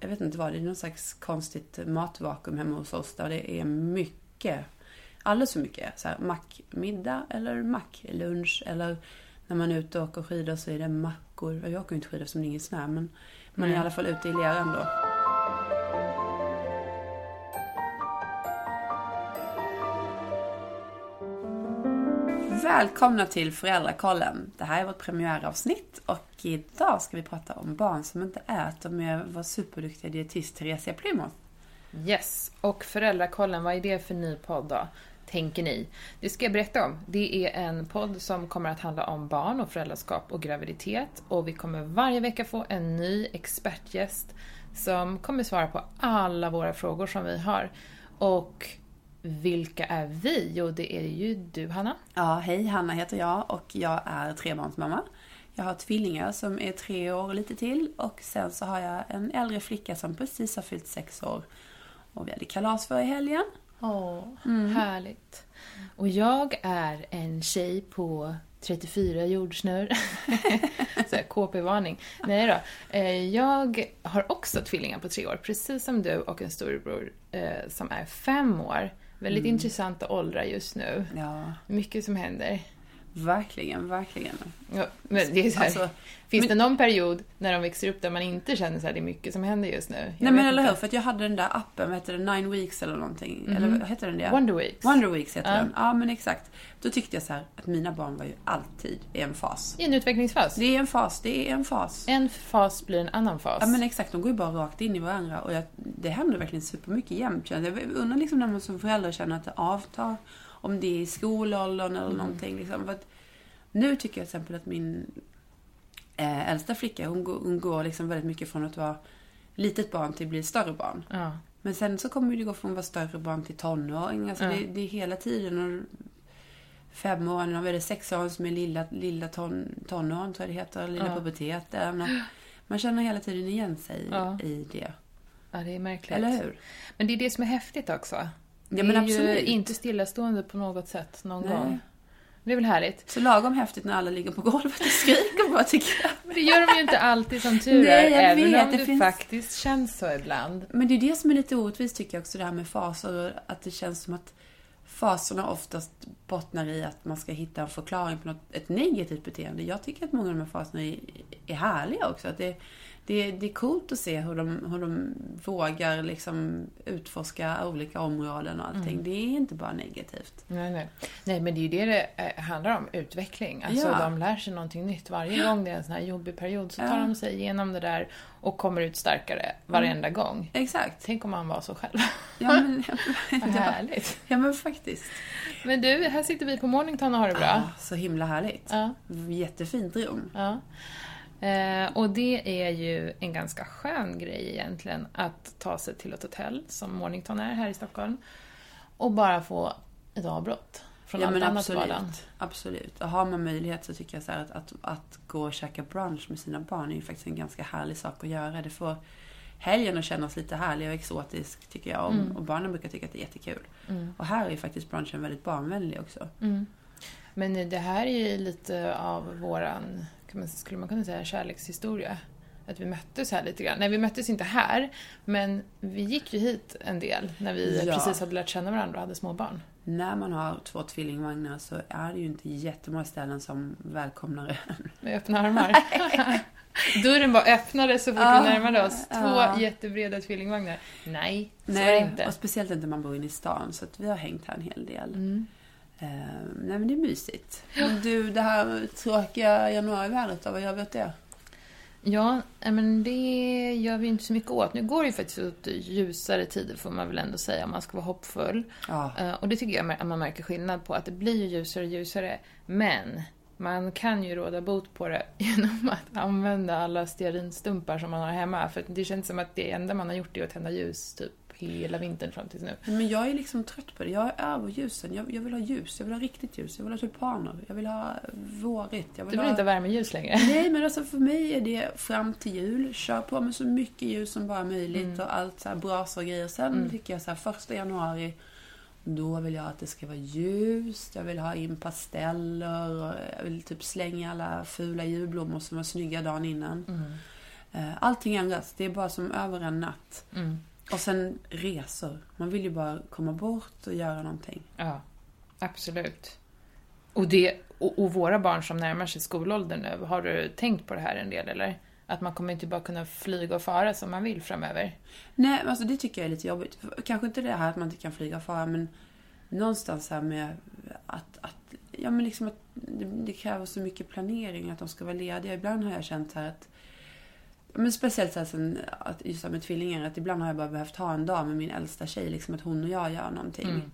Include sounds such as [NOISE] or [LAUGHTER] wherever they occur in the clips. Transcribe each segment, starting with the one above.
jag vet inte vad, det är någon slags konstigt matvakuum hemma hos oss där det är mycket, alldeles för mycket. Så här, mackmiddag eller macklunch eller när man är ute och åker skidor så är det mackor. Jag åker inte skidor som det är ingen snö men man är i alla fall ute i lera ändå. Välkomna till Föräldrakollen. Det här är vårt premiäravsnitt och idag ska vi prata om barn som inte äter med vår superduktiga dietist Theresia Plymouth. Yes, och Föräldrakollen, vad är det för ny podd då? Tänker ni? Det ska jag berätta om. Det är en podd som kommer att handla om barn och föräldraskap och graviditet och vi kommer varje vecka få en ny expertgäst som kommer svara på alla våra frågor som vi har. Och vilka är vi? Jo, det är ju du Hanna. Ja, hej Hanna heter jag och jag är trebarnsmamma. Jag har tvillingar som är tre år och lite till och sen så har jag en äldre flicka som precis har fyllt sex år. Och vi hade kalas för i helgen. Åh, härligt. Och jag är en tjej på 34 jordsnurr. [LAUGHS] KP-varning. Nej då. Eh, Jag har också tvillingar på tre år, precis som du och en storebror eh, som är fem år. Väldigt intressanta åldrar just nu. Ja, Mycket som händer. Verkligen, verkligen. Ja, men det är så här, Alltså, finns men- det någon period när de växer upp där man inte känner så här, det är mycket som händer just nu? Jag Nej men eller hur, för att jag hade den där appen, vad heter det, Nine Weeks eller någonting. Eller vad heter den det? Wonder Weeks. Wonder Weeks heter Ja. den. Ja men exakt. Då tyckte jag så här att mina barn var ju alltid i en fas. I en utvecklingsfas. Det är en fas, det är en fas. En fas blir en annan fas. Ja men exakt, de går ju bara rakt in i varandra och jag, det händer verkligen supermycket jämt. Jag undrar liksom när man som förälder känner att det avtar, om det är i skolåldern eller någonting. Liksom. Att nu tycker jag till exempel att min eh, äldsta flicka, hon, går- hon går liksom väldigt mycket från att vara litet barn till att bli större barn. Ja. Men sen så kommer det gå från att vara större barn till tonåring. Alltså Ja. det, det är hela tiden. Och fem år, det sex år som är lilla, lilla ton, tonåren, tror jag det heter. Lilla Ja. puberteten. Man känner hela tiden igen sig Ja. i det. ja, det är märkligt. Eller hur? Men det är det som är häftigt också. Det Ja, men är absolut. ju inte stillastående på något sätt någon Nej. gång. Det är väl härligt. Så lagom häftigt när alla ligger på golvet och skriker bara tycker jag. Det gör de ju inte alltid som tur är, även vet, om det det, finns- faktiskt känns så ibland. Men det är det som är lite orättvist tycker jag också det här med faser. Att det känns som att faserna oftast bottnar i att man ska hitta en förklaring på något, ett negativt beteende. Jag tycker att många av de här faserna är, är härliga också. Att det, det, det är coolt att se hur de, hur de vågar liksom utforska olika områden och allting. Det är inte bara negativt. Nej, nej. nej, men det är ju det det eh, handlar om, utveckling. Alltså Ja. de lär sig någonting nytt varje gång det är en sån här jobbig period. Så tar Ja. de sig igenom det där och kommer ut starkare varenda gång. Exakt. Tänk om man var så själv. [LAUGHS] Ja men, [LAUGHS] [LAUGHS] Vad ja, härligt. ja, men faktiskt. Men du, här sitter vi på Mornington och har det bra. Ja, så himla härligt. Ja. Jättefint rum. Ja. Eh, och det är ju en ganska skön grej egentligen att ta sig till ett hotell som Mornington är här i Stockholm och bara få ett avbrott från ja, allt men annat absolut. vardagen. Absolut. Och har man möjlighet så tycker jag så att, att, att gå och käka brunch med sina barn är ju faktiskt en ganska härlig sak att göra. Det får helgen att kännas lite härlig och exotisk tycker jag. Och, Mm. och barnen brukar tycka att det är jättekul. Mm. Och här är ju faktiskt brunchen väldigt barnvänlig också. Mm. Men det här är ju lite av våran, man, skulle man kunna säga, kärlekshistoria. Att vi möttes här lite grann. Nej, vi möttes inte här, men vi gick ju hit en del när vi Ja. precis hade lärt känna varandra och hade små barn. När man har två tvillingvagnar så är det ju inte jättemånga ställen som välkomnar en. Med öppna armar. [LAUGHS] Dörren bara öppnades så fort vi närmade oss. Två jättebreda tvillingvagnar. Nej, så är det Nej, inte. och speciellt inte när man bor inne i stan. Så vi har hängt här en hel del. Mm. Eh, nej men det är mysigt. Men du, det här tråkiga januarivädret då, vad gör vi åt det? Ja, men det gör vi inte så mycket åt. Nu går det ju faktiskt åt ljusare tider får man väl ändå säga om man ska vara hoppfull. Ja, Eh, Och det tycker jag att man märker skillnad på, att det blir ju ljusare och ljusare. Men man kan ju råda bot på det [LAUGHS] genom att använda alla stearinstumpar som man har hemma. För det känns som att det enda man har gjort är att tända ljus typ hela vintern fram tills nu. men jag är liksom trött på det. Jag är över ljusen. Jag, jag vill ha ljus. Jag vill ha riktigt ljus. Jag vill ha tulpaner. Jag vill ha vårigt. Jag Du vill vill ha... inte ha värmeljus längre? Nej, men alltså för mig är det fram till jul. Kör på med så mycket ljus som bara möjligt Mm. och allt så här brasor och grejer. Sen Mm. tycker jag så här första januari då vill jag att det ska vara ljust, jag vill ha in pasteller och jag vill typ slänga alla fula julblommor som var snygga dagen innan. Mm. Eh, Allting ändras. Det är bara som över en natt. Mm. Och sen resor. Man vill ju bara komma bort och göra någonting. Ja, absolut. Och, det, och, och våra barn som närmar sig skolåldern nu, har du tänkt på det här en del eller? Att man kommer inte bara kunna flyga och fara som man vill framöver. Nej, alltså det tycker jag är lite jobbigt. Kanske inte det här att man inte kan flyga och fara, men någonstans här med att, att ja men liksom att det, det kräver så mycket planering att de ska vara lediga. Ibland har jag känt här att men speciellt så här sen, att just här med tvillingar, att ibland har jag bara behövt ha en dag med min äldsta tjej, liksom att hon och jag gör någonting. Mm.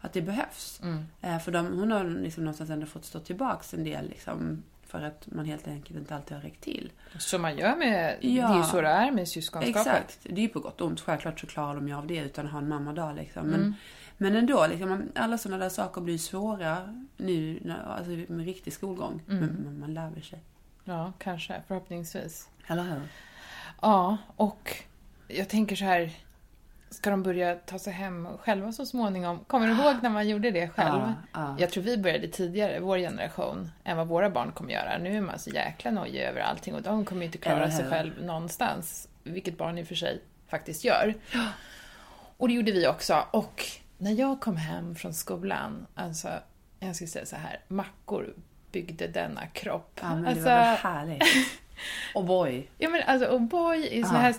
Att det behövs. Mm. Eh, för de, hon har liksom någonstans ändå fått stå tillbaks en del liksom, för att man helt enkelt inte alltid har räckt till. Som man gör med, Ja. det är ju så det är med syskonskapet. Exakt. Det är ju på gott och ont. Självklart så klarar de ju av det utan att ha en mammadag liksom. Men, Mm. men ändå, liksom, alla sådana där saker blir svåra nu alltså, med riktig skolgång. Mm. Men, men man lär sig. Ja, kanske. Förhoppningsvis. Eller hur? Ja, och jag tänker så här. Ska de börja ta sig hem själva så småningom? Kommer du ihåg när man gjorde det själv? Ja, ja. Jag tror vi började tidigare, vår generation, än vad våra barn kommer göra. Nu är man så jäkla nojig över allting och de kommer ju inte klara sig själv någonstans. Vilket barn i och för sig faktiskt gör. Och det gjorde vi också. Och när jag kom hem från skolan, alltså, jag ska säga så här, mackor byggde denna kropp. Ja, men det alltså, var väl härligt. [LAUGHS] Och boy. Ja men alltså O'boy i såna Ja. här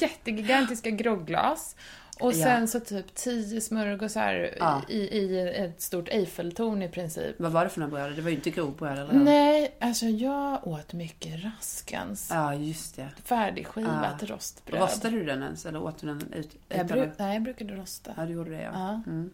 jättegigantiska grogglas. Och Ja. sen så typ tio smörgåsar Ja. i, i ett stort Eiffeltorn i princip. Vad var det för några bröd? Det var ju inte grovbröd eller? Nej, alltså jag åt mycket Raskens. Ja, just det. Färdigskivat Ja. rostbröd. Rostade du den ens? Eller åt du den ut? jag bru- Nej, jag brukade rosta. Ja, du gjorde det ja. Ja. Mm.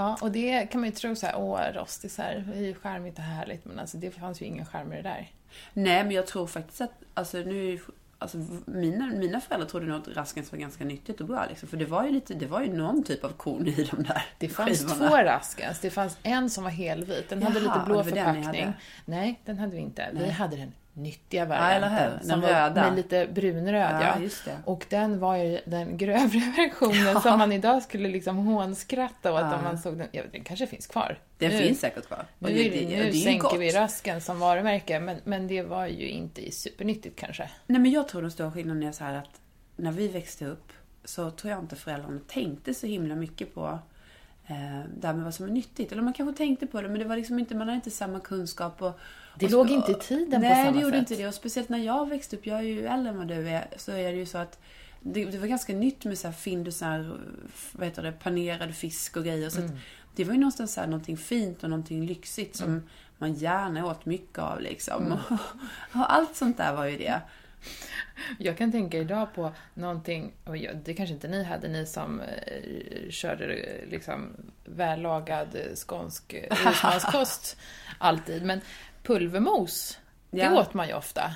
Ja, och det kan man ju tro så här, åh, rostisar, det är ju charmigt och härligt. Men alltså det fanns ju ingen charm i det där. Nej, men jag tror faktiskt att, alltså nu Alltså, mina, mina föräldrar trodde nog att Raskens var ganska nyttigt och bra liksom. För det var ju lite, det var ju någon typ av korn i de där Det fanns skivorna. två Raskens. Det fanns en som var helvit. Den hade Jaha, lite blå var den förpackning. hade? Nej, den hade vi inte. Vi Nej. hade den nyttiga Ja, eller varianten. hur? Den som var med lite brunröd, Ja, ja. Och den var ju den grövre [LAUGHS] versionen Ja. som man idag skulle liksom hånskratta åt Ja. om man såg den. Ja, den kanske finns kvar. Den Nu- finns säkert kvar. Och Nu, det- det- nu det sänker gott. vi rasken som varumärke, men, men det var ju inte supernyttigt kanske. Nej, men jag tror den stora skillnaden är så här att när vi växte upp så tror jag inte föräldrarna tänkte så himla mycket på eh, det här med vad som är nyttigt. Eller man kanske tänkte på det, men det var liksom inte, man hade inte samma kunskap. Och, Det och, låg inte i tiden på Nej, samma det gjorde sätt. inte det. Och speciellt när jag växte upp, jag är ju äldre än vad du är, så är det ju så att det, det var ganska nytt med så här Findus, vad heter det, panerad fisk och grejer. Så Mm. det var ju någonstans så här någonting fint och någonting lyxigt som Mm. man gärna åt mycket av liksom. [LAUGHS] Och allt sånt där var ju det. Jag kan tänka idag på någonting, och det kanske inte ni hade, ni som eh, körde liksom vällagad skånsk [LAUGHS] husmanskost alltid, men pulvermos, det Ja. åt man ju ofta.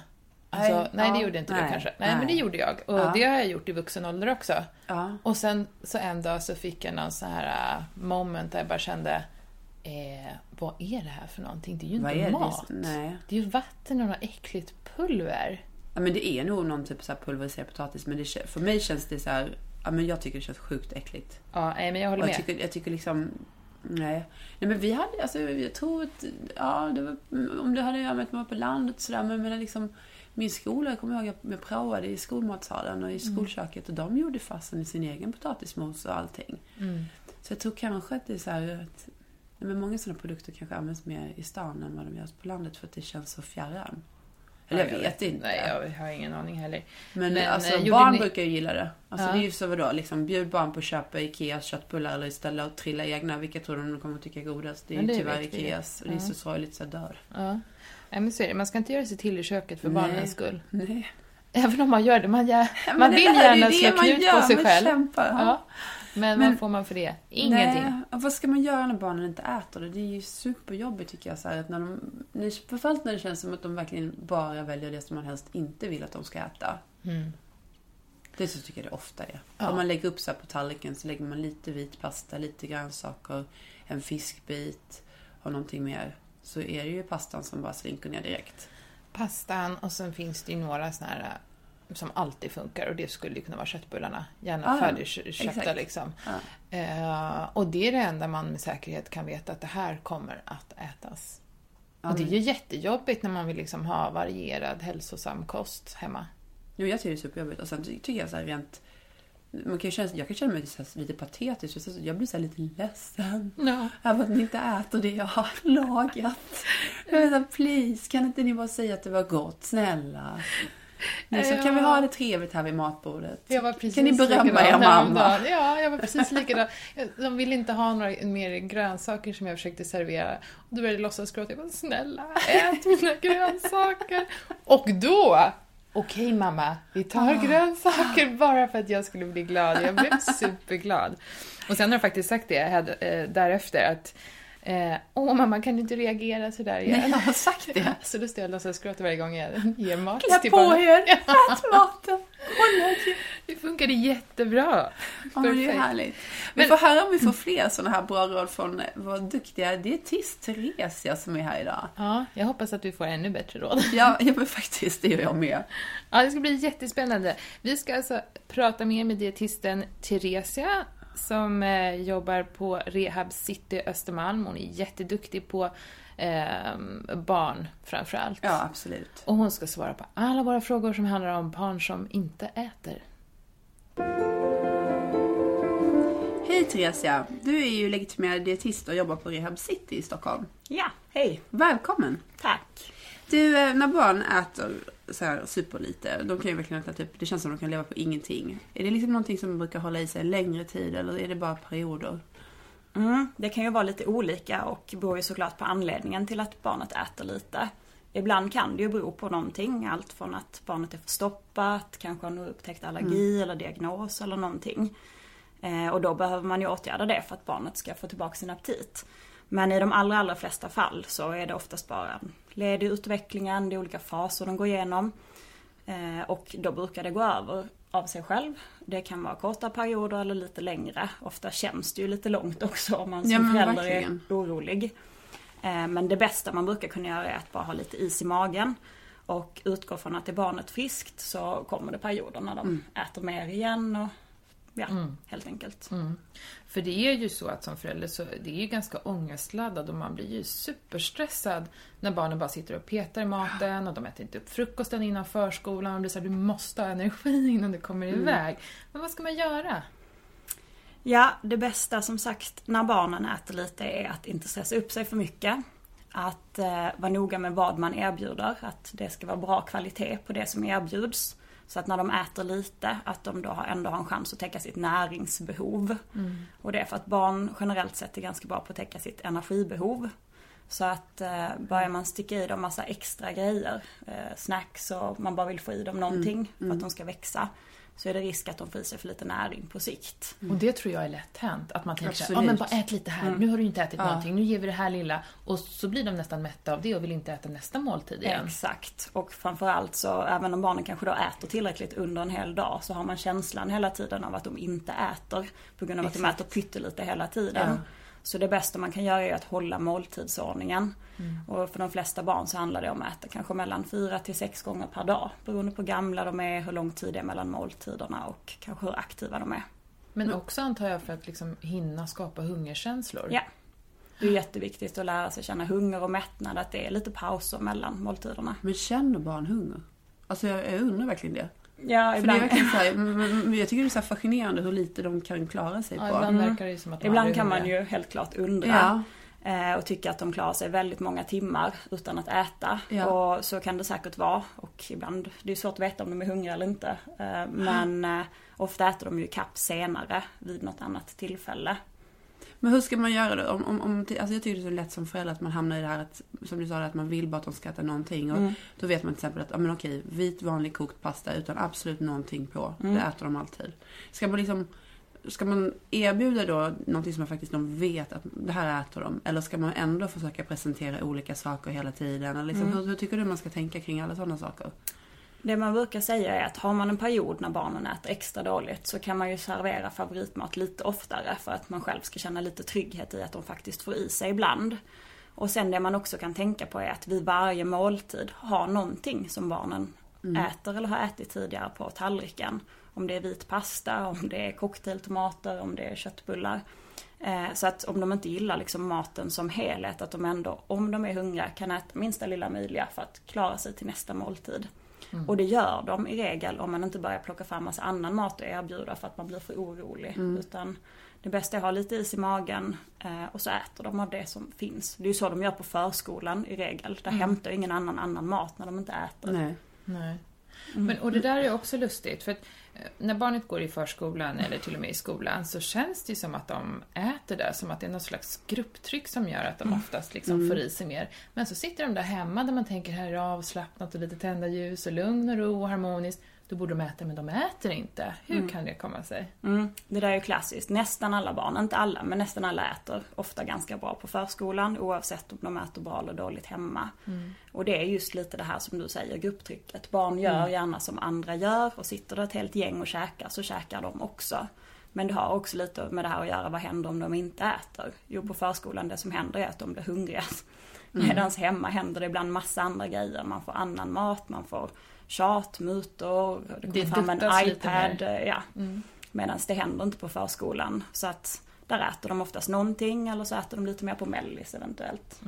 Alltså, Nej, nej, det ja, gjorde inte du nej, kanske. Nej, men det nej. gjorde jag. Och Ja. det har jag gjort i vuxen ålder också. Ja. Och sen så en dag så fick jag någon sån här äh, moment där jag bara kände, eh, vad är det här för någonting? Det är ju Vad inte det? mat. Nej. Det är ju vatten och något äckligt pulver. Ja, men det är nog någon typ så här pulveriserad potatis. Men det, för mig känns det så här... Ja, men jag tycker det känns sjukt äckligt. Ja, nej, men jag håller Och med. jag tycker, jag tycker liksom... Nej. nej. men vi hade... Alltså, jag tror att... Ja, det var, om det hade att göra med att man var på landet och sådär. Men, men liksom... Min skola, jag kommer ihåg att jag praoade i skolmatsalen och i Mm. skolköket. Och de gjorde fasen i sin egen potatismos och allting. Mm. Så jag tror kanske att det är så här att... Men många sådana produkter kanske används mer i stan än vad de görs på landet för att det känns så fjärran. Eller jag, vet inte. Nej, jag har ingen aning heller. Men, Men, alltså, eh, barn ni- brukar ju gilla det. Alltså, Ja. Det är ju så vadå, liksom, bjud barn på att köpa Ikeas köttbullar eller istället och trilla egna. Vilka tror de kommer att tycka är godast? Det är ju det tyvärr. Ikeas. Och det är Ja. så sorgligt så jag dör. Ja. Nej, men så är det. Man ska inte göra sig till i köket för Nej. barnens skull. Nej. Även om man gör det. Man, gör, man vill gärna slå man knut gör, på sig man själv. kämpar. Ja. Men, Men- vad får man för det? Ingenting. Nej, vad ska man göra när barnen inte äter det? Det är ju superjobbigt tycker jag. Så här, att när de, framförallt när det känns som att de verkligen bara väljer det som man helst inte vill att de ska äta. Mm. Det så tycker jag det ofta är. Ja. Om man lägger upp så på tallriken så lägger man lite vit pasta, lite grönsaker, en fiskbit och någonting mer. Så är det ju pastan som bara slinker ner direkt. Pastan och sen finns det ju några såna här som alltid funkar och det skulle ju kunna vara köttbullarna. Gärna Ah, färdigköpta liksom. Ja. Eh, och det är det enda man med säkerhet kan veta att det här kommer att ätas. Ja, och det är ju jättejobbigt när man vill liksom ha varierad hälsosam kost hemma. Jo, jag tycker det är superjobbigt. Och sen ty- tycker jag så här rent... Man kan känna, jag kan känna mig lite patetisk. Jag blir så lite ledsen. Ja. Över att ni inte äter det jag har lagat. Jag inte, please, kan inte ni bara säga att det var gott? Snälla. Nej, så kan vi ha det trevligt här vid matbordet. Jag var precis Kan ni berömma er mamma? Ja, jag var precis likadan. De ville inte ha några mer grönsaker som jag försökte servera. Och då började jag låtsas gråta. Jag bara, snälla, ät mina [LAUGHS] grönsaker. Och då, okej mamma, vi tar grönsaker bara för att jag skulle bli glad. Jag blev superglad. Och sen har jag faktiskt sagt det eh, därefter att eh, Åh mamma, kan du inte reagera sådär igen? Nej, jag har sagt det. [LAUGHS] Så då står jag och låtsas gråta varje gång jag ger mat Klä till på barnen. er! Ät maten! Kolla! [LAUGHS] Det funkade jättebra. Ja, men det är härligt. Vi Men- får höra om vi får fler sådana här bra råd från vår duktiga dietist Theresia som är här idag. Ja, jag hoppas att du får ännu bättre råd. [LAUGHS] Ja, ja men faktiskt, det gör jag med. Ja, det ska bli jättespännande. Vi ska alltså prata mer med dietisten Theresia som eh, jobbar på Rehab City Östermalm. Hon är jätteduktig på eh, barn framförallt. Ja, absolut. Och hon ska svara på alla våra frågor som handlar om barn som inte äter. Hej Theresia! Du är ju legitimerad dietist och jobbar på Rehab City i Stockholm. Ja, hej. Välkommen! Tack. Du, eh, när barn äter så här superlite, de kan ju verkligen äta typ, det känns som de kan leva på ingenting. Är det liksom någonting som brukar hålla i sig en längre tid eller är det bara perioder? Mm, det kan ju vara lite olika och beror ju såklart på anledningen till att barnet äter lite. Ibland kan det ju bero på någonting. Allt från att barnet är förstoppat, kanske har en upptäckt allergi eller diagnos eller någonting. Eh, och då behöver man ju åtgärda det för att barnet ska få tillbaka sin aptit. Men i de allra, allra flesta fall så är det oftast bara en led i utvecklingen, det är olika faser de går igenom. Eh, och då brukar det gå över av sig själv. Det kan vara korta perioder eller lite längre. Ofta känns det ju lite långt också om man som Ja, förälder verkligen. är orolig. Eh, men det bästa man brukar kunna göra är att bara ha lite is i magen. Och utgå från att är barnet friskt så kommer det perioder när de äter mer igen och ja, helt enkelt. För det är ju så att som förälder så det är ju ganska ångestladdat och man blir ju superstressad när barnen bara sitter och petar i maten och de äter inte upp frukosten innan förskolan. Man blir såhär, du måste ha energi [LAUGHS] innan du kommer iväg. Men vad ska man göra? Ja, det bästa som sagt när barnen äter lite är att inte stressa upp sig för mycket. Att eh, vara noga med vad man erbjuder, att det ska vara bra kvalitet på det som erbjuds. Så att när de äter lite, att de då ändå har en chans att täcka sitt näringsbehov. Och det är för att barn generellt sett är ganska bra på att täcka sitt energibehov. Så att eh, börjar man sticka i dem massa extra grejer, eh, snacks och man bara vill få i dem någonting för att de ska växa. Så är det risk att de får i sig för lite näring på sikt. Och det tror jag är lätt hänt. Att man tänker såhär, ja Absolut. men bara ät lite här, nu har du inte ätit Ja. någonting, nu ger vi det här lilla. Och så blir de nästan mätta av det och vill inte äta nästa måltid igen. Exakt. Och framförallt så även om barnen kanske då äter tillräckligt under en hel dag så har man känslan hela tiden av att de inte äter. På grund av att de Exakt. äter pyttelite hela tiden. Ja. Så det bästa man kan göra är att hålla måltidsordningen. Och för de flesta barn så handlar det om att äta kanske mellan fyra till sex gånger per dag. Beroende på hur gamla de är, hur lång tid det är mellan måltiderna och kanske hur aktiva de är. Men också antar jag för att liksom hinna skapa hungerkänslor. Ja. Det är jätteviktigt att lära sig känna hunger och mättnad, att det är lite pauser mellan måltiderna. Men känner barn hunger? Alltså jag, jag undrar verkligen det. Ja, För det är så här, men- jag tycker det är så här fascinerande hur lite de kan klara sig Ja, på. ibland Mm. verkar det som att de Ibland kan man ju helt klart undra. Ja, eh, och tycka att de klarar sig väldigt många timmar utan att äta. Ja. Och så kan det säkert vara. Och ibland, det är svårt att veta om de är hungriga eller inte. Eh, men eh, ofta äter de ju kapp senare vid något annat tillfälle. Men hur ska man göra då? Om, om, om, alltså jag tycker det är så lätt som förälder att man hamnar i det här att, som du sa, att man vill bara att de ska äta någonting. Och Mm. Då vet man till exempel att, ja men okej, vit vanlig kokt pasta utan absolut någonting på. Mm. Det äter de alltid. Ska man liksom, ska man erbjuda då någonting som man faktiskt de vet att det här äter de? Eller ska man ändå försöka presentera olika saker hela tiden? Eller liksom, Mm. hur, hur tycker du man ska tänka kring alla sådana saker? Det man brukar säga är att har man en period när barnen äter extra dåligt så kan man ju servera favoritmat lite oftare för att man själv ska känna lite trygghet i att de faktiskt får i sig ibland. Och sen det man också kan tänka på är att vid varje måltid ha någonting som barnen äter eller har ätit tidigare på tallriken. Om det är vit pasta, om det är cocktailtomater, om det är köttbullar. Eh, Så att om de inte gillar liksom maten som helhet, att de ändå, om de är hungriga, kan äta minsta lilla möjliga för att klara sig till nästa måltid. Och det gör de i regel om man inte börjar plocka fram massa annan mat att erbjuda för att man blir för orolig. Utan det bästa är att ha lite is i magen eh, och så äter de av det som finns. Det är ju så de gör på förskolan i regel. Där hämtar ingen annan annan mat när de inte äter. Nej. Nej. Men, och det där är också lustigt, för att eh, när barnet går i förskolan eller till och med i skolan så känns det som att de äter där, som att det är något slags grupptryck som gör att de oftast liksom får i sig mer. Men så sitter de där hemma där man tänker här är avslappnat och lite tända ljus och lugn och ro och harmoniskt. Då borde de äta, men de äter inte. Hur kan det komma sig? Mm, det där är ju klassiskt. Nästan alla barn, inte alla, men nästan alla äter ofta ganska bra på förskolan oavsett om de äter bra eller dåligt hemma. Och det är just lite det här som du säger, grupptrycket. Barn gör gärna som andra gör och sitter det ett helt gäng och käkar så käkar de också. Men det har också lite med det här att göra, vad händer om de inte äter? Jo, på förskolan det som händer är att de blir hungriga. Medan hemma händer det ibland massa andra grejer. Man får annan mat, man får tjat, mutor, det Det kommer fram en iPad. Ja. Medan det händer inte på förskolan. Så att där äter de oftast någonting eller så äter de lite mer på mellis eventuellt.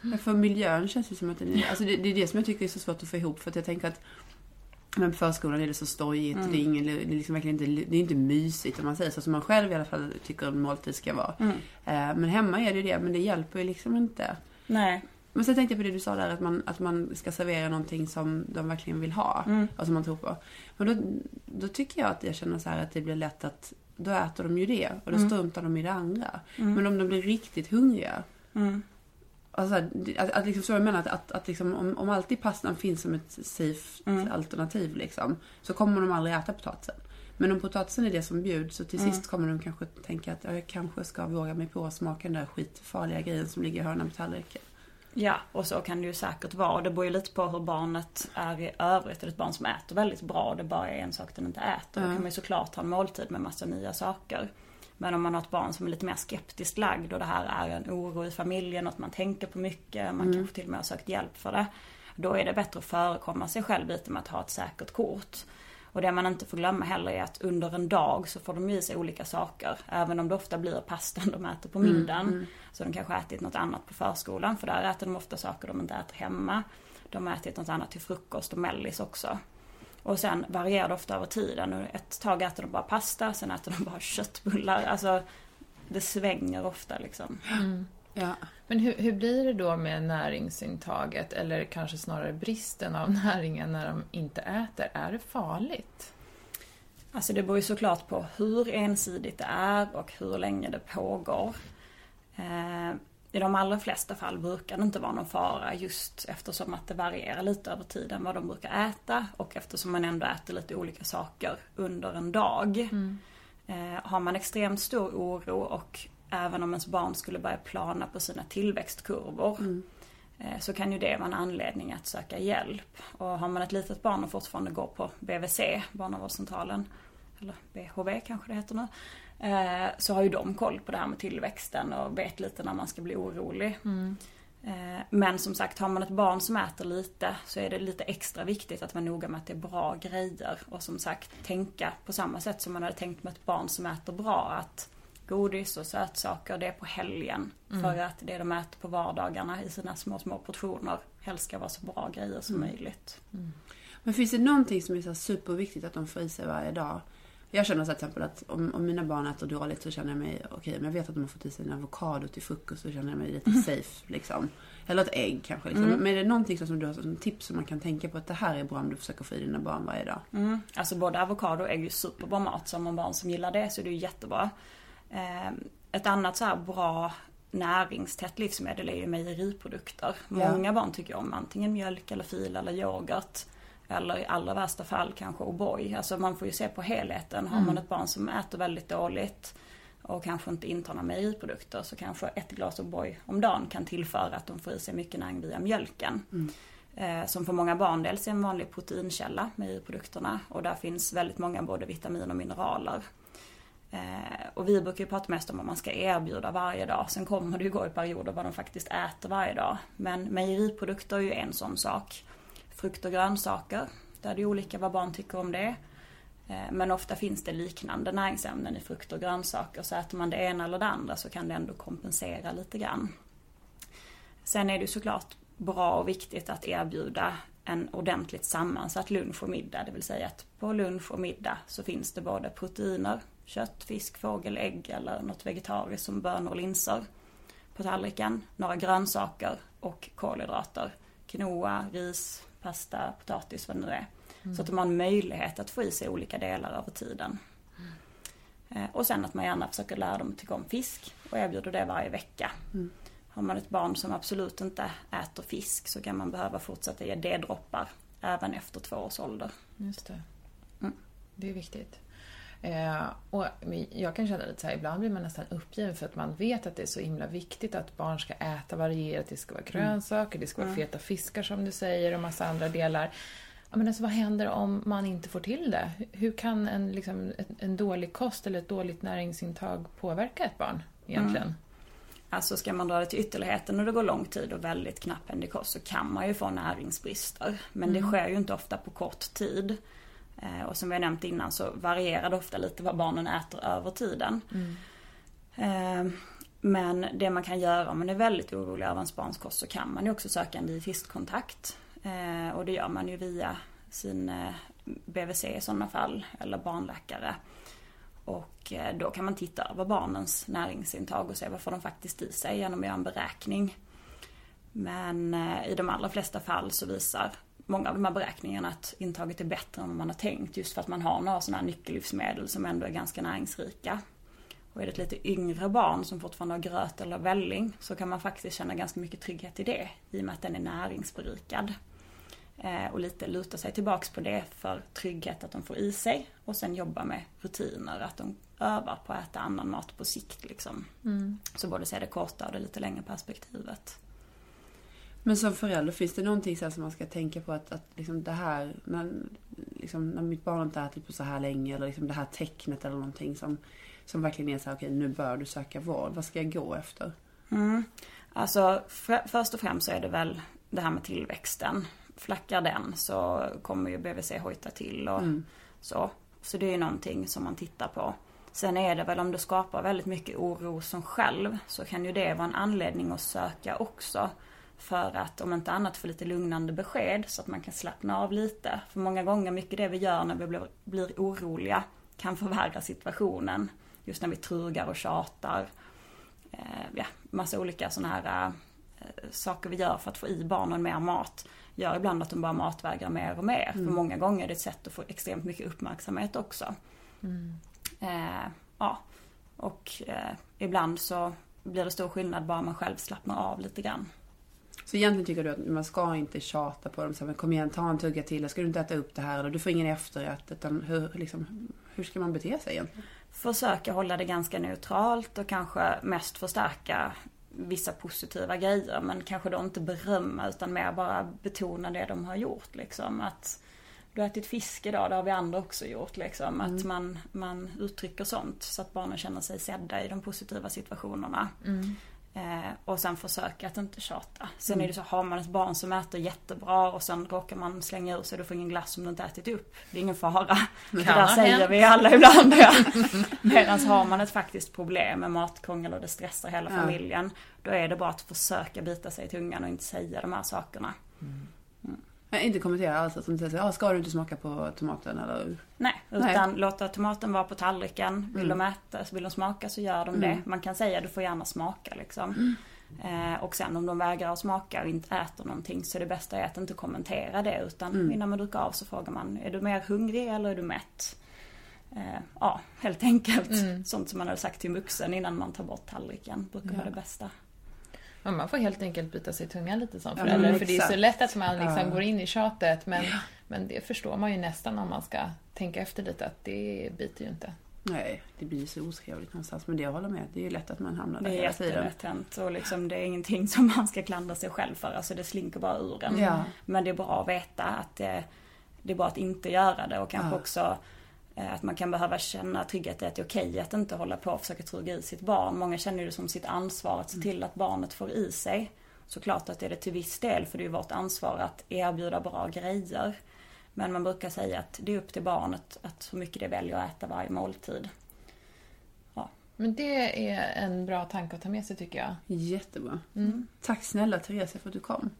Men för miljön känns det som att den är, alltså det, det är det som jag tycker är så svårt att få ihop. För att jag tänker att men på förskolan är det så stojigt. Det, är ingen, det är liksom verkligen inte, det är inte mysigt om man säger så. Som man själv i alla fall tycker en måltid ska vara. Mm. Eh, men hemma är det ju det. Men det hjälper ju liksom inte. Nej. Men sen tänkte jag på det du sa där att man, att man ska servera någonting som de verkligen vill ha. Mm. Och som man tror på. Men då, då tycker jag att jag känner så här att det blir lätt att då äter de ju det och då struntar de i det andra. Men om de blir riktigt hungriga. Mm. Alltså, att, att liksom, så jag menar att, att, att liksom, om, om alltid pastan finns som ett safe Mm. alternativ liksom, så kommer de aldrig äta potatisen. Men om potatisen är det som bjuds så till Mm. sist kommer de kanske tänka att jag kanske ska våga mig på att smaka den där skitfarliga grejen som ligger i hörnan på tallriken. Ja, och så kan det ju säkert vara. Det beror ju lite på hur barnet är i övrigt. Är det ett barn som äter väldigt bra och det bara är en sak den inte äter. Då Ja. kan man ju såklart ha en måltid med massa nya saker. Men om man har ett barn som är lite mer skeptiskt lagd och det här är en oro i familjen, att man tänker på mycket, man kanske till och med har sökt hjälp för det. Då är det bättre att förekomma sig själv lite med att ha ett säkert kort. Och det man inte får glömma heller är att under en dag så får de i sig olika saker. Även om det ofta blir pastan de äter på middagen. Så de kanske har ätit något annat på förskolan. För där äter de ofta saker de inte äter hemma. De har ätit något annat till frukost och mellis också. Och sen varierar det ofta över tiden. Ett tag äter de bara pasta, sen äter de bara köttbullar. Alltså det svänger ofta liksom. Ja. Men hur, hur blir det då med näringsintaget, eller kanske snarare bristen av [LAUGHS] näringen när de inte äter? Är det farligt? Alltså det beror ju såklart på hur ensidigt det är och hur länge det pågår. Eh, I de allra flesta fall brukar det inte vara någon fara just eftersom att det varierar lite över tiden vad de brukar äta och eftersom man ändå äter lite olika saker under en dag. Eh, har man extremt stor oro och även om ens barn skulle börja plana på sina tillväxtkurvor eh, så kan ju det vara en anledning att söka hjälp. Och har man ett litet barn och fortfarande går på BVC, barnavårdscentralen, eller BHV kanske det heter nu, eh, så har ju de koll på det här med tillväxten och vet lite när man ska bli orolig. Eh, Men som sagt, har man ett barn som äter lite så är det lite extra viktigt att vara noga med att det är bra grejer. Och som sagt, tänka på samma sätt som man hade tänkt med ett barn som äter bra. Att godis och sötsaker, det är på helgen. För att det de äter på vardagarna i sina små, små portioner helst ska vara så bra grejer som möjligt. Men finns det någonting som är så superviktigt att de får i sig varje dag? Jag känner så till exempel att om, om mina barn äter dåligt så känner jag mig okej, men jag vet att de har fått i sig en avokado till frukost så känner jag mig lite safe liksom. Eller ett ägg kanske. Liksom. Men är det någonting som du har som tips som man kan tänka på att det här är bra om du försöker få i dina barn varje dag? Mm. Alltså både avokado och ägg är ju superbra mat. Så om man barn som gillar det så är det ju jättebra. Eh, ett annat så bra näringstätt livsmedel är ju mejeriprodukter. Ja. Många barn tycker om antingen mjölk eller fil eller yoghurt. Eller i allra värsta fall kanske O'boy. Alltså man får ju se på helheten. Har man ett barn som äter väldigt dåligt och kanske inte intar några mejeriprodukter så kanske ett glas O'boy om dagen kan tillföra att de får i sig mycket näring via mjölken. Eh, som för många barn dels är en vanlig proteinkälla, mejeriprodukterna. Och där finns väldigt många både vitamin och mineraler. Eh, och vi brukar ju prata mest om vad man ska erbjuda varje dag. Sen kommer det ju gå i perioder vad de faktiskt äter varje dag. Men mejeriprodukter är ju en sån sak. Frukt och grönsaker, där är det olika vad barn tycker om det. Eh, Men ofta finns det liknande näringsämnen i frukt och grönsaker. Så äter man det ena eller det andra så kan det ändå kompensera lite grann. Sen är det ju såklart bra och viktigt att erbjuda en ordentligt sammansatt lunch och middag. Det vill säga att på lunch och middag så finns det både proteiner, kött, fisk, fågel, ägg eller något vegetariskt som bönor och linser på tallriken. Några grönsaker och kolhydrater. Quinoa, ris, pasta, potatis, vad det nu är. Mm. Så att de har en möjlighet att få i sig olika delar över tiden. Mm. Och sen att man gärna försöker lära dem att tycka om fisk och erbjuder det varje vecka. Mm. Har man ett barn som absolut inte äter fisk så kan man behöva fortsätta ge D-droppar även efter två års ålder. Just det. Mm. Det är viktigt. Eh, och jag kan känna lite så här, ibland blir man nästan uppgiven för att man vet att det är så himla viktigt att barn ska äta varierat. Det ska vara mm. grönsaker, det ska vara feta fiskar som du säger och massa andra delar. men alltså, vad händer om man inte får till det? Hur kan en, liksom, en dålig kost eller ett dåligt näringsintag påverka ett barn egentligen? Mm. Alltså ska man dra det till ytterligheten och det går lång tid och väldigt knapphändig kost så kan man ju få näringsbrister. Men mm. det sker ju inte ofta på kort tid. Eh, och som vi har nämnt innan så varierar det ofta lite vad barnen äter över tiden. Mm. Eh, men det man kan göra om man är väldigt orolig över ens barns kost så kan man ju också söka en dietistkontakt. Eh, och det gör man ju via sin BVC i sådana fall, eller barnläkare. Och då kan man titta över barnens näringsintag och se vad får de faktiskt i sig genom att göra en beräkning. Men i de allra flesta fall så visar många av de här beräkningarna att intaget är bättre än vad man har tänkt just för att man har några sådana här nyckellivsmedel som ändå är ganska näringsrika. Och är det ett lite yngre barn som fortfarande har gröt eller välling så kan man faktiskt känna ganska mycket trygghet i det i och med att den är näringsberikad. Eh, och lite luta sig tillbaks på det för trygghet att de får i sig och sen jobba med rutiner, att de övar på att äta annan mat på sikt liksom. Mm. Så både se det korta och det lite längre perspektivet. Men som förälder, finns det någonting så som man ska tänka på att, att liksom det här, när, liksom, när mitt barn inte ätit på så här länge eller liksom det här tecknet eller någonting som, som verkligen är så här, okej okay, nu bör du söka vård. Vad ska jag gå efter? Mm. Alltså för, först och främst så är det väl det här med tillväxten. Flackar den så kommer ju BVC hojta till och mm. så. Så det är ju någonting som man tittar på. Sen är det väl om du skapar väldigt mycket oro som själv så kan ju det vara en anledning att söka också. För att om inte annat få lite lugnande besked så att man kan slappna av lite. För många gånger, mycket det vi gör när vi blir, blir oroliga kan förvärra situationen. Just när vi trugar och tjatar. Eh, ja, massa olika sådana här eh, saker vi gör för att få i barnen mer mat. Gör ibland att de bara matvägrar mer och mer. Mm. För många gånger är det ett sätt att få extremt mycket uppmärksamhet också. Mm. Eh, ja, och eh, ibland så blir det stor skillnad bara man själv slappnar av lite grann. Så egentligen tycker du att man ska inte tjata på dem. Så men kom igen, ta en tugga till. Ska du inte äta upp det här? Eller du får ingen efterrätt. Utan hur, liksom, hur ska man bete sig egentligen? Försöka hålla det ganska neutralt och kanske mest förstärka vissa positiva grejer. Men kanske då inte berömma utan mer bara betona det de har gjort. Liksom. Att du har ätit fisk idag, det har vi andra också gjort. Liksom. Mm. Att man, man uttrycker sånt så att barnen känner sig sedda i de positiva situationerna. Mm. Eh, och sen försöka att inte tjata. Sen mm. är det så, har man ett barn som äter jättebra och sen råkar man slänga ur sig, du får ingen glass som du inte ätit upp. Det är ingen fara. Det där säger vi alla ibland. Ja. [LAUGHS] Medan har man ett faktiskt problem med matkrångel och det stressar hela ja. familjen. Då är det bara att försöka bita sig i tungan och inte säga de här sakerna. Mm. Nej, inte kommentera alls. Att de säger ah, ska du inte smaka på tomaten eller? Nej, utan Nej. låta tomaten vara på tallriken. Vill mm. de äta, vill de smaka så gör de mm. det. Man kan säga du får gärna smaka liksom. Mm. Eh, och sen om de vägrar att smaka och inte äter någonting så det bästa är att inte kommentera det. Utan mm. innan man dricker av så frågar man, är du mer hungrig eller är du mätt? Eh, ja, helt enkelt. Mm. Sånt som man hade sagt till en vuxen innan man tar bort tallriken. Brukar ja. vara det bästa. Ja, man får helt enkelt byta sig tungan lite som förälder. Ja, för det är så lätt att man liksom ja. går in i tjatet. Men, ja. men det förstår man ju nästan om man ska tänka efter lite att det biter ju inte. Nej, det blir så otrevligt någonstans. Men det jag håller med, det är ju lätt att man hamnar där hela tiden. Det är jättelätt och liksom, det är ingenting som man ska klandra sig själv för. Alltså det slinker bara ur en. Ja. Men det är bra att veta att det, det är bra att inte göra det och kanske också Eh, att man kan behöva känna trygghet i att det är okej att inte hålla på och försöka truga i sitt barn. Många känner det som sitt ansvar att se mm. till att barnet får i sig. Såklart att det är det till viss del för det är vårt ansvar att erbjuda bra grejer. Men man brukar säga att det är upp till barnet att hur mycket det väljer att äta varje måltid. Ja. Men det är en bra tanke att ta med sig tycker jag. Jättebra. Mm. Tack snälla Therese för att du kom.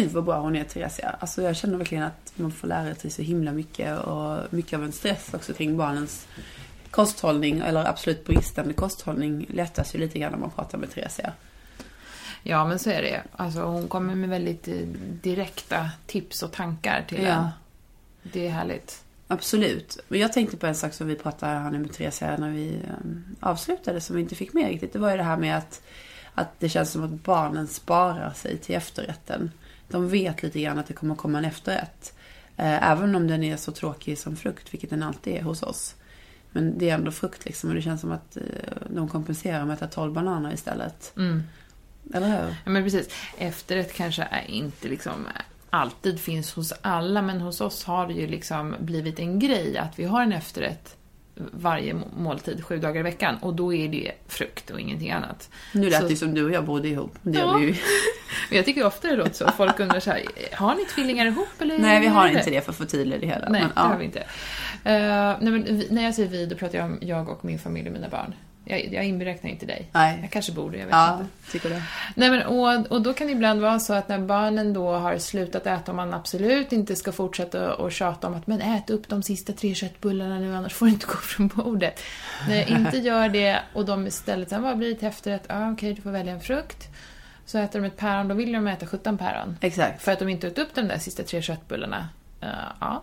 Gud vad bra hon är Theresia. Alltså jag känner verkligen att man får lära sig så himla mycket och mycket av en stress också kring barnens kosthållning eller absolut bristande kosthållning lättas ju lite grann när man pratar med Theresia. Ja, men så är det. Alltså, hon kommer med väldigt eh, direkta tips och tankar till Ja. en. Det är härligt. Absolut. Men jag tänkte på en sak som vi pratade här nu med Theresia när vi um, avslutade som vi inte fick med riktigt. Det var ju det här med att, att det känns som att barnen sparar sig till efterrätten. De vet lite grann att det kommer komma en efterrätt. Eh, även om den är så tråkig som frukt, vilket den alltid är hos oss. Men det är ändå frukt liksom och det känns som att eh, de kompenserar med att äta 12 bananer istället. Mm. Eller hur? Ja, men precis. Efterrätt kanske är inte liksom alltid finns hos alla, men hos oss har det ju liksom blivit en grej att vi har en efterrätt varje må- måltid, sju dagar i veckan. Och då är det frukt och ingenting annat. Nu lät Så- det som du och jag bodde ihop. Det Ja. vi ju. [LAUGHS] Jag tycker ofta det låter så. Folk undrar så här, har ni tvillingar ihop eller? Nej, vi har inte det för att förtydliga det hela. Nej, men, det ja. har vi inte. Eh, nej, vi, när jag säger vi, då pratar jag om jag och min familj och mina barn. Jag, jag inberäknar inte dig. Nej. Jag kanske borde, jag vet Ja, inte. tycker det. Nej, men, och, och då kan det ibland vara så att när barnen då har slutat äta och man absolut inte ska fortsätta och tjata om att men ät upp de sista tre köttbullarna nu annars får du inte gå från bordet. När jag inte [LAUGHS] gör det och de istället säger vad blir det till efterrätt? Ja, ah, okej, du får välja en frukt. Så äter de ett päron, då vill de äta 17 päron. Exakt. För att de inte åt upp de där sista tre köttbullarna. Eh, ja.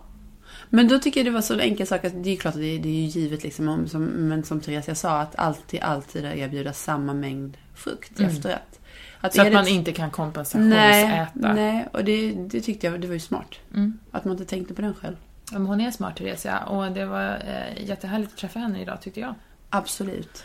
Men då tycker jag det var så en enkel sak att det är klart att det, det är ju givet liksom, om, som, men som Therese sa, att alltid, alltid erbjuda samma mängd frukt Mm. efterrätt. Att Så att man inte kan kompensationsäta. Nej, nej, och det, det tyckte jag det var ju smart. Mm. Att man inte tänkte på den själv. Ja, men hon är smart, Theresia. Och det var eh, jättehärligt att träffa henne idag, tyckte jag. Absolut.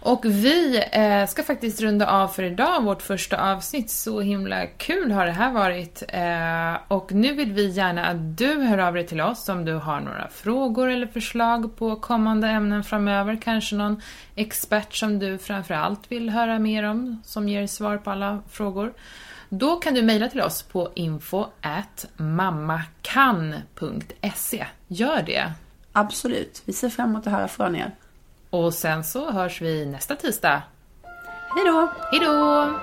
Och vi eh, ska faktiskt runda av för idag, vårt första avsnitt. Så himla kul har det här varit. Eh, och nu vill vi gärna att du hör av dig till oss om du har några frågor eller förslag på kommande ämnen framöver. Kanske någon expert som du framförallt vill höra mer om, som ger svar på alla frågor. Då kan du mejla till oss på info mammakan.se. Gör det! Absolut. Vi ser fram emot att höra från er. Och sen så hörs vi nästa tisdag. Hej då! Hejdå!